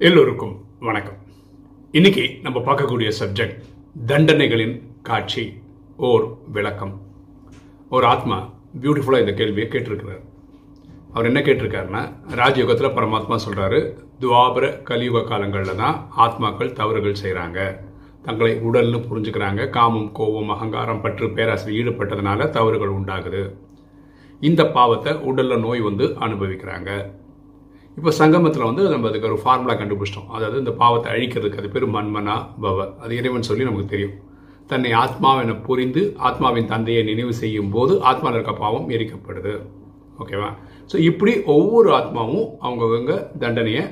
எல்லோருக்கும் வணக்கம். இன்னைக்கு நம்ம பார்க்கக்கூடிய சப்ஜெக்ட் தண்டனைகளின் காட்சி ஓர் விளக்கம். ஒரு ஆத்மா பியூட்டிஃபுல்லாக இந்த கேள்வியை கேட்டிருக்கிறார். அவர் என்ன கேட்டிருக்காருன்னா ராஜயோகத்தில் பரமாத்மா சொல்கிறாரு துவாபர கலியுக காலங்களில் தான் ஆத்மாக்கள் தவறுகள் செய்கிறாங்க தங்களை உடல்னு புரிஞ்சுக்கிறாங்க காமம் கோபம் அகங்காரம் பற்று பேராசிரியர் ஈடுபட்டதுனால தவறுகள் உண்டாகுது. இந்த பாவத்தை உடலில் நோய் வந்து அனுபவிக்கிறாங்க. இப்போ சங்கமத்தில் வந்து நம்ம அதுக்கு ஒரு ஃபார்முலா கண்டுபிடிச்சிட்டோம். அதாவது இந்த பாவத்தை அழிக்கிறதுக்கு அது பேர் மன்மனா பவ. அது இறைவன் சொல்லி நமக்கு தெரியும். தன்னை ஆத்மாவென புரிந்து ஆத்மாவின் தந்தையை நினைவு செய்யும் போது ஆத்மாவில் இருக்க பாவம் எரிக்கப்படுது. ஓகேவா ஸோ இப்படி ஒவ்வொரு ஆத்மாவும் அவங்கவுங்க தண்டனையை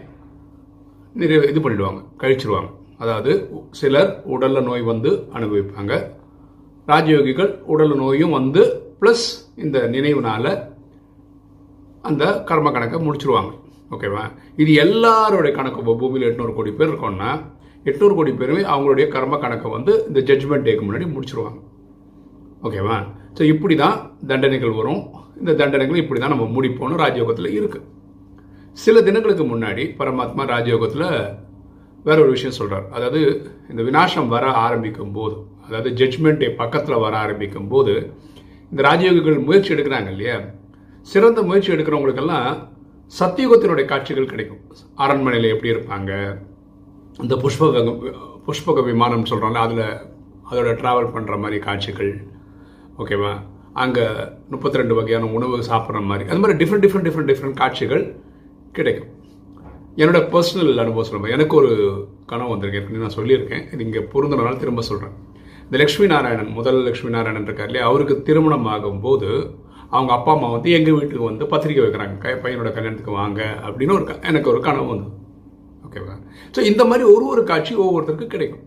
நிறைவு இது பண்ணிடுவாங்க. கழிச்சிருவாங்க. அதாவது சிலர் உடலில் நோய் வந்து அனுபவிப்பாங்க. ராஜயோகிகள் உடல் நோயும் வந்து ப்ளஸ் இந்த நினைவுனால அந்த கர்ம கணக்கை முடிச்சிருவாங்க. ஓகேவா? இது எல்லாருடைய கணக்கு. இப்போ பூமியில் எட்நூறு கோடி பேர் இருக்கோம்னா எட்நூறு கோடி பேருமே அவங்களுடைய கர்ம கணக்கை வந்து இந்த ஜட்ஜ்மெண்ட் டேக்கு முன்னாடி முடிச்சிருவாங்க. ஓகேவா? ஸோ இப்படி தான் தண்டனைகள் வரும். இந்த தண்டனைகள் இப்படி தான் நம்ம முடிப்போம்னு ராஜயோகத்தில் இருக்குது சில தினங்களுக்கு முன்னாடி பரமாத்மா ராஜயோகத்தில் வேற ஒரு விஷயம் சொல்கிறார் அதாவது இந்த விநாசம் வர ஆரம்பிக்கும் போது அதாவது ஜட்ஜ்மெண்ட் டே பக்கத்தில் வர ஆரம்பிக்கும் போது இந்த ராஜயோகிகள் முயற்சி எடுக்கிறாங்க இல்லையா? சிறந்த முயற்சி எடுக்கிறவங்களுக்கெல்லாம் சத்தியுகத்தினுடைய காட்சிகள் கிடைக்கும். அரண்மனையில் எப்படி இருப்பாங்க? இந்த புஷ்பக புஷ்பக விமானம் சொல்கிறாங்க அதில் அதோட ட்ராவல் பண்ணுற மாதிரி காட்சிகள் ஓகேவா அங்கே முப்பத்தி ரெண்டு வகையான உணவு சாப்பிட்ற மாதிரி அது மாதிரி டிஃப்ரெண்ட் டிஃப்ரெண்ட் டிஃப்ரெண்ட் டிஃப்ரெண்ட் காட்சிகள் கிடைக்கும். என்னோட பர்சனல் அனுபவம் சொல்லுவேன் எனக்கு ஒரு கனவு வந்திருக்கு. ஏற்கனவே நான் சொல்லியிருக்கேன். இது இங்கே பொருந்தனால திரும்ப சொல்கிறேன் இந்த லக்ஷ்மி நாராயணன் முதல் லக்ஷ்மி நாராயணன் இருக்கார் இல்லையா அவருக்கு திருமணம் ஆகும்போது அவங்க அப்பா அம்மா வந்து எங்கள் வீட்டுக்கு வந்து பத்திரிக்கை வைக்கிறாங்க. க- பையனோட கல்யாணத்துக்கு வாங்க அப்படின்னு ஒரு க- எனக்கு ஒரு கனவு வந்து ஓகேவா ஸோ இந்த மாதிரி ஒரு ஒரு காட்சி ஒவ்வொருத்தருக்கும் கிடைக்கும்.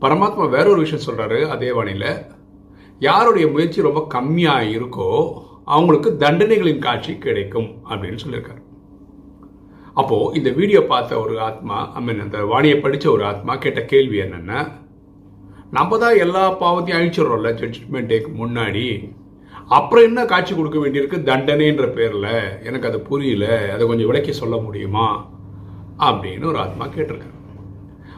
பரமாத்மா வேற ஒரு விஷயம் சொல்கிறாரு அதே வானில யாருடைய முயற்சி ரொம்ப கம்மியாக இருக்கோ அவங்களுக்கு தண்டனைகளின் காட்சி கிடைக்கும் அப்படின்னு சொல்லியிருக்காரு. அப்போது இந்த வீடியோ பார்த்த ஒரு ஆத்மா ஐ மீன் அந்த வாணியை படித்த ஒரு ஆத்மா கேட்ட கேள்வி என்னென்னா நம்ம தான் எல்லா பாவத்தையும் அழிச்சிடுறோம்ல ஜட்ஜ்மெண்ட் டேக்கு முன்னாடி. அப்புறம் என்ன காட்சி கொடுக்க வேண்டியிருக்கு? தண்டனைன்ற பேரில். எனக்கு அது புரியல. அதை கொஞ்சம் விளக்கி சொல்ல முடியுமா? அப்படின்னு ஒரு ஆத்மா கேட்டிருக்காரு.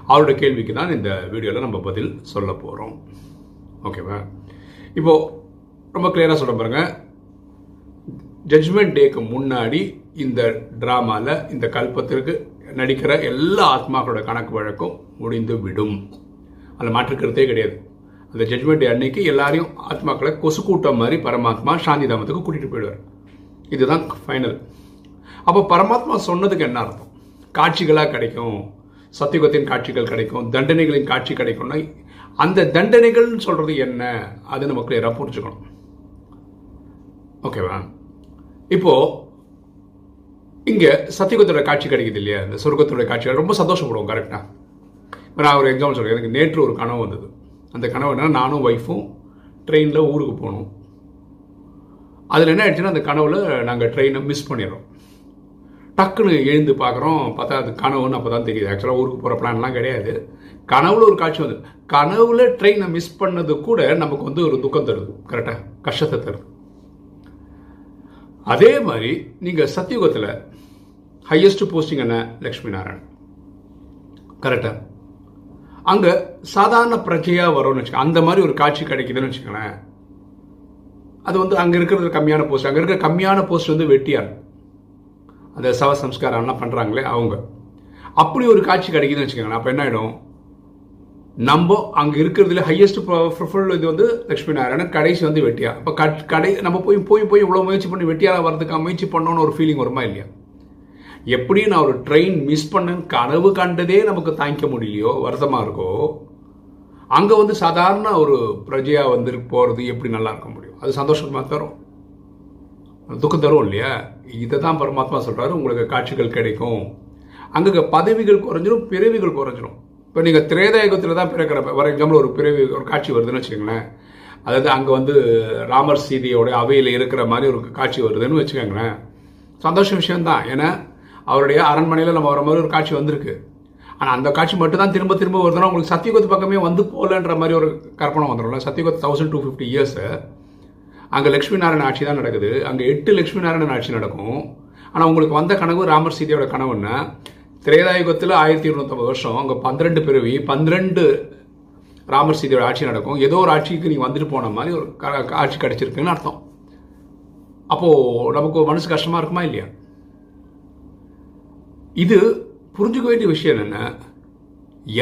அவரோட கேள்விக்கு தான் இந்த வீடியோவில் நம்ம பதில் சொல்ல போகிறோம் ஓகேவா? இப்போது ரொம்ப கிளியராக சொல்ல பாருங்க. ஜட்ஜ்மெண்ட் டேக்கு முன்னாடி இந்த ட்ராமாவில் இந்த கல்பத்திற்கு நடிக்கிற எல்லா ஆத்மாக்களோட கணக்கு வழக்கும் முடிந்து விடும். அதில் மாற்றுக்கிறதே கிடையாது. அந்த ஜட்ஜ்மெண்ட் டே அன்னைக்கு எல்லாரையும் ஆத்மாக்களை கொசு கூட்டம் மாதிரி பரமாத்மா சாந்தி தாமத்துக்கு கூட்டிகிட்டு போயிடுவார். இதுதான் ஃபைனல் அப்போ பரமாத்மா சொன்னதுக்கு என்ன அர்த்தம்? காட்சிகளாக கிடைக்கும் சத்தியுகத்தின் காட்சிகள் கிடைக்கும் தண்டனைகளின் காட்சி கிடைக்கும்னா அந்த தண்டனைகள்னு சொல்கிறது என்ன? அது நம்ம கிளியராக புரிஞ்சுக்கணும். ஓகேவா இப்போது இங்கே சத்தியுகத்தோட காட்சி கிடைக்குது இல்லையா? இந்த சொர்க்கத்தோட காட்சிகள் ரொம்ப சந்தோஷப்படுவோம் கரெக்டாக இப்போ நான் ஒரு எக்ஸாம்பிள் சொல்கிறேன் எனக்கு நேற்று ஒரு கனவு வந்தது. அந்த கனவு என்னன்னா நானும் ஒய்ஃபும் ட்ரெயினில் ஊருக்கு போகணும் அதில் என்ன ஆயிடுச்சுன்னா அந்த கனவில் நாங்கள் ட்ரெயினை மிஸ் பண்ணிடுறோம். டக்குன்னு எழுந்து பார்க்குறோம் பார்த்தா அது கனவுன்னு அப்போ தான் தெரியுது. ஆக்சுவலாக ஊருக்கு போகிற பிளான்லாம் கிடையாது. கனவுல ஒரு காட்சி வந்து கனவுல ட்ரெயினை மிஸ் பண்ணது கூட நமக்கு வந்து ஒரு துக்கம் தருது. கரெக்டாக கஷ்டத்தை தருது. அதே மாதிரி நீங்கள் சத்தியுகத்தில் ஹையஸ்ட் போஸ்டிங் என்ன? லக்ஷ்மி நாராயணன். கரெக்டாக அங்கே சாதாரண பிரஜையாக வரும்னு வச்சுக்கோங்க அந்த மாதிரி ஒரு காட்சி கிடைக்குதுன்னு வச்சுக்கோங்களேன். அது வந்து அங்கே இருக்கிறது கம்மியான போஸ்ட் அங்கே இருக்கிற கம்மியான போஸ்ட் வந்து வெட்டியார். அந்த சவ சம்ஸ்காரம்லாம் பண்ணுறாங்களே அவங்க. அப்படி ஒரு காட்சி கிடைக்குதுன்னு வச்சுக்கோங்களேன். அப்போ என்ன ஆகிடும் நம்ம அங்கே இருக்கிறதுல ஹையஸ்ட் ப்ரிஃபர் இது வந்து லக்ஷ்மி நாராயணன் கடைசி வந்து வெட்டியார். இப்போ கடை நம்ம போய் போய் போய் இவ்வளோ முயற்சி பண்ணி வெட்டியாராக வரதுக்காக முயற்சி பண்ணோன்னு ஒரு ஃபீலிங் வருமா இல்லையா? எப்படி நான் ஒரு ட்ரெயின் மிஸ் பண்ணேன்னு கனவு கண்டதே நமக்கு தாங்கிக்க முடியலையோ? வருத்தமாக இருக்கோ? அங்கே வந்து சாதாரண ஒரு பிரஜையாக வந்து போகிறது எப்படி நல்லா இருக்க முடியும்? அது சந்தோஷமாக தரும். துக்கம் தரும் இல்லையா? இதை தான் பரமாத்மா சொல்கிறாரு உங்களுக்கு காட்சிகள் கிடைக்கும். அங்கே பதவிகள் குறைஞ்சிரும் பிறவிகள் குறைஞ்சிரும். இப்போ நீங்கள் திரேதாயுகத்தில் தான் பிறக்கிற ஃபார் எக்ஸாம்பிள் ஒரு பிறவி ஒரு காட்சி வருதுன்னு வச்சுக்கோங்களேன். அதாவது அங்கே வந்து ராமர் சீதையோட அவையில் இருக்கிற மாதிரி ஒரு காட்சி வருதுன்னு வச்சுக்கோங்களேன். சந்தோஷ விஷயம்தான். ஏன்னா அவருடைய அரண்மனையில் நம்ம வர மாதிரி ஒரு காட்சி வந்திருக்கு. ஆனால் அந்த காட்சி மட்டும் தான் திரும்ப திரும்ப வருதுன்னா உங்களுக்கு சத்தியகுத்து பக்கமே வந்து போகலன்ற மாதிரி ஒரு கற்பனை வந்துடும்ல சத்தியகுத்து தௌசண்ட் டூ ஃபிஃப்டி இயர்ஸு அங்கே லக்ஷ்மி நாராயண ஆட்சி தான் நடக்குது. அங்கே எட்டு லக்ஷ்மி நாராயணன் ஆட்சி நடக்கும். ஆனால் உங்களுக்கு வந்த கனவு ராமர் சீதையோட கனவுன்னா திரேதாயுகத்தில் ஆயிரத்தி இருநூத்தம்பது வருஷம். அங்கே பன்னிரெண்டு பிறவி பன்னிரெண்டு ராமர் சீதையோட ஆட்சி நடக்கும். ஏதோ ஒரு ஆட்சிக்கு நீங்கள் வந்துட்டு போன மாதிரி ஒரு க- ஆட்சி கிடச்சிருக்குன்னு அர்த்தம். அப்போது நமக்கு மனசு கஷ்டமாக இருக்குமா இல்லையா? இது புரிஞ்சுக்க வேண்டிய விஷயம் என்னென்ன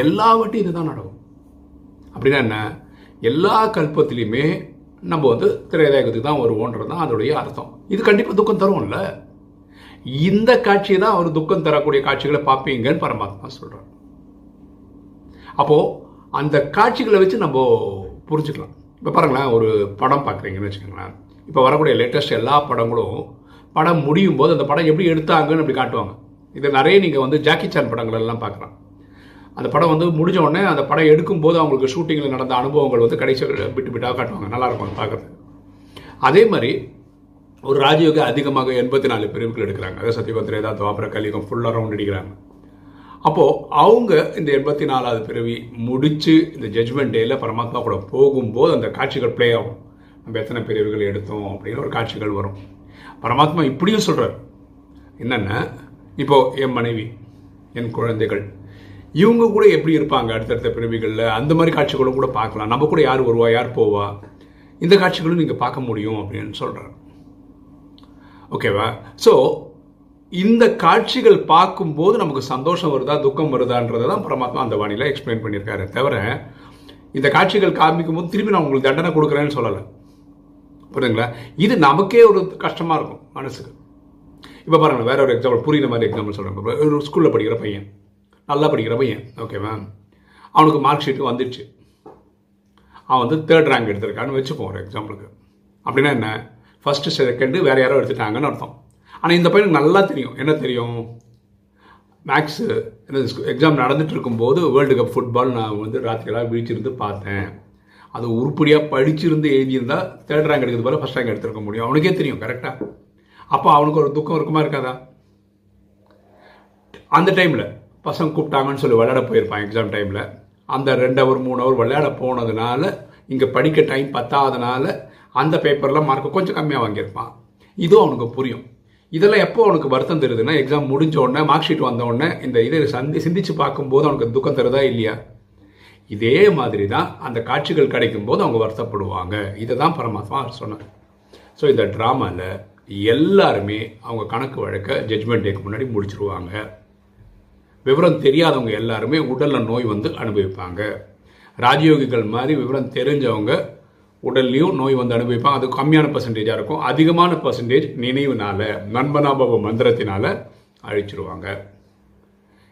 எல்லாவற்றையும் இதுதான் நடக்கும். அப்படின்னா என்ன? எல்லா கல்பத்திலையுமே நம்ம வந்து திரையதாயகத்துக்கு தான் வருவோன்றது தான் அதோடைய அர்த்தம். இது கண்டிப்பாக துக்கம் தரும்ல? இந்த காட்சியை தான் அவர் துக்கம் தரக்கூடிய காட்சிகளை பார்ப்பீங்கன்னு பரமாத்மா சொல்கிறார் அப்போது அந்த காட்சிகளை வச்சு நம்ம புரிஞ்சுக்கலாம். இப்போ பாருங்களேன் ஒரு படம் பார்க்குறீங்கன்னு வச்சுக்கோங்களேன். இப்போ வரக்கூடிய லேட்டஸ்ட் எல்லா படங்களும் படம் முடியும் போது அந்த படம் எப்படி எடுத்தாங்கன்னு அப்படி காட்டுவாங்க. இதை நிறைய நீங்கள் வந்து ஜாக்கி சான் படங்கள் எல்லாம் பார்க்கலாம். அந்த படம் வந்து முடிஞ்ச உடனே அந்த படம் எடுக்கும்போது அவங்களுக்கு ஷூட்டிங்கில் நடந்த அனுபவங்கள் வந்து கடைசி விட்டு விட்டாக காட்டுவாங்க. நல்லாயிருக்கும் அது அதே மாதிரி ஒரு ராஜயோக அதிகமாக எண்பத்தி நாலு பிரிவுகள் எடுக்கிறாங்க. அதாவது சத்தியகம் திரேதா துவாபர கலிகம் ஃபுல்லாக ரவுண்ட் அடிக்கிறாங்க. அப்போது அவங்க இந்த எண்பத்தி நாலாவது பிறவி முடித்து இந்த ஜட்ஜ்மெண்ட் டேயில் பரமாத்மா கூட போகும்போது அந்த காட்சிகள் ப்ளே ஆகும். நம்ம எத்தனை பிரிவுகள் எடுத்தோம் அப்படின்னு ஒரு காட்சிகள் வரும். பரமாத்மா இப்படியும் சொல்கிறார் என்னென்ன இப்போ என் மனைவி என் குழந்தைகள். இவங்க கூட எப்படி இருப்பாங்க அடுத்தடுத்த பிறவிகளில்? அந்த மாதிரி காட்சிகளும் கூட பார்க்கலாம். நம்ம கூட யார் வருவா யார் போவா? இந்த காட்சிகளும் நீங்கள் பார்க்க முடியும் அப்படின்னு சொல்கிறார் ஓகேவா ஸோ இந்த காட்சிகள் பார்க்கும்போது நமக்கு சந்தோஷம் வருதா துக்கம் வருதான்றதை தான் பரமாத்மா அந்த வாணியில் எக்ஸ்பிளைன் பண்ணியிருக்காரு தவிர இந்த காட்சிகள் காமிக்கும் போது திரும்பி நான் உங்களுக்கு தண்டனை கொடுக்குறேன்னு சொல்லலை. புரியுதுங்களா? இது நமக்கே ஒரு கஷ்டமாக இருக்கும் மனசுக்கு. இப்போ பாருங்க வேற ஒரு எக்ஸாம்பிள் புரியுற மாதிரி எக்ஸாம்பிள் சொல்கிறேன் ஒரு ஸ்கூலில் படிக்கிற பையன் நல்லா படிக்கிற பையன் ஓகேவா அவனுக்கு மார்க் ஷீட்டு வந்துடுச்சு அவன் வந்து தேர்ட் ரேங்க் எடுத்திருக்கான்னு வச்சுப்போம் ஒரு எக்ஸாம்பிளுக்கு அப்படின்னா என்ன? ஃபஸ்ட்டு செகண்டு வேறு யாரோ எடுத்துட்டாங்கன்னு அர்த்தம். ஆனால் இந்த பையனுக்கு நல்லா தெரியும். என்ன தெரியும்? மேக்ஸு எக்ஸாம் நடந்துட்டு இருக்கும்போது வேர்ல்டு கப் ஃபுட்பால் நான் வந்து ராத்திரியெல்லாம் விழிச்சிருந்து பார்த்தேன். அது உருப்படியாக படிச்சிருந்து எழுதியிருந்தால் தேர்ட் ரேங்க் எடுக்கிறது போல ஃபஸ்ட் ரேங்க் எடுத்திருக்க முடியும். அவனுக்கே தெரியும் கரெக்டாக அப்போ அவனுக்கு ஒரு துக்கம் இருக்குமா இருக்காதா? அந்த டைமில் பசங்க கூப்பிட்டாங்கன்னு சொல்லி விளையாட போயிருப்பான் எக்ஸாம் டைமில் அந்த ரெண்டு ஹவர் மூணு ஹவர் விளையாட போனதுனால இங்கே படிக்க டைம் பத்தாதனால அந்த பேப்பரில் மார்க் கொஞ்சம் கம்மியாக வாங்கியிருப்பான். இதுவும் அவனுக்கு புரியும். இதெல்லாம் எப்போ அவனுக்கு வருத்தம் தருதுன்னா எக்ஸாம் முடிஞ்ச உடனே மார்க் ஷீட் வந்த உடனே இந்த இதை சந்தி சிந்திச்சு பார்க்கும்போது அவனுக்கு துக்கம் தருதா இல்லையா? இதே மாதிரி தான் அந்த காட்சிகள் கிடைக்கும் போது அவங்க வருத்தப்படுவாங்க. இதை தான் பரமாத்மா அவர் சொன்னார். ஸோ இந்த ட்ராமாவில் எல்லாருமே அவங்க கணக்கு வழக்க ஜட்ஜ்மெண்ட் டேக்கு முன்னாடி முடிச்சிருவாங்க. விவரம் தெரியாதவங்க எல்லாருமே உடலில் நோய் வந்து அனுபவிப்பாங்க. ராஜயோகிகள் மாதிரி விவரம் தெரிஞ்சவங்க உடல்லையும் நோய் வந்து அனுபவிப்பாங்க. அது கம்மியான பர்சன்டேஜாக இருக்கும். அதிகமான பர்சன்டேஜ் நினைவுனால நண்பனாபவ மந்திரத்தினால அழிச்சிருவாங்க.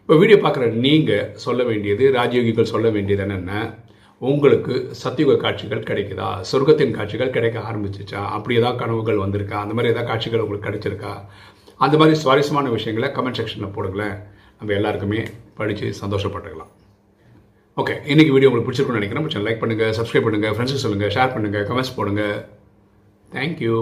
இப்போ வீடியோ பார்க்குற நீங்கள் சொல்ல வேண்டியது ராஜயோகிகள் சொல்ல வேண்டியது என்னென்ன உங்களுக்கு சத்தியுக காட்சிகள் கிடைக்குதா? சொர்க்கத்தின் காட்சிகள் கிடைக்க ஆரம்பிச்சிச்சா? அப்படி ஏதாவது கனவுகள் வந்திருக்கா? அந்த மாதிரி ஏதாவது காட்சிகள் உங்களுக்கு கிடைச்சிருக்கா? அந்த மாதிரி சுவாரஸ்யமான விஷயங்களை கமெண்ட் செக்ஷனில் போடுங்களேன். நம்ம எல்லாருக்குமே படித்து சந்தோஷப்பட்டுக்கலாம். ஓகே இன்றைக்கி வீடியோ உங்களுக்கு பிடிச்சிருக்குன்னு நினைக்கிறேன். கொஞ்சம் லைக் பண்ணுங்கள் சப்ஸ்கிரைப் பண்ணுங்கள் ஃப்ரெண்ட்ஸுக்கு சொல்லுங்கள் ஷேர் பண்ணுங்கள் கமெண்ட்ஸ் போடுங்க. தேங்க்யூ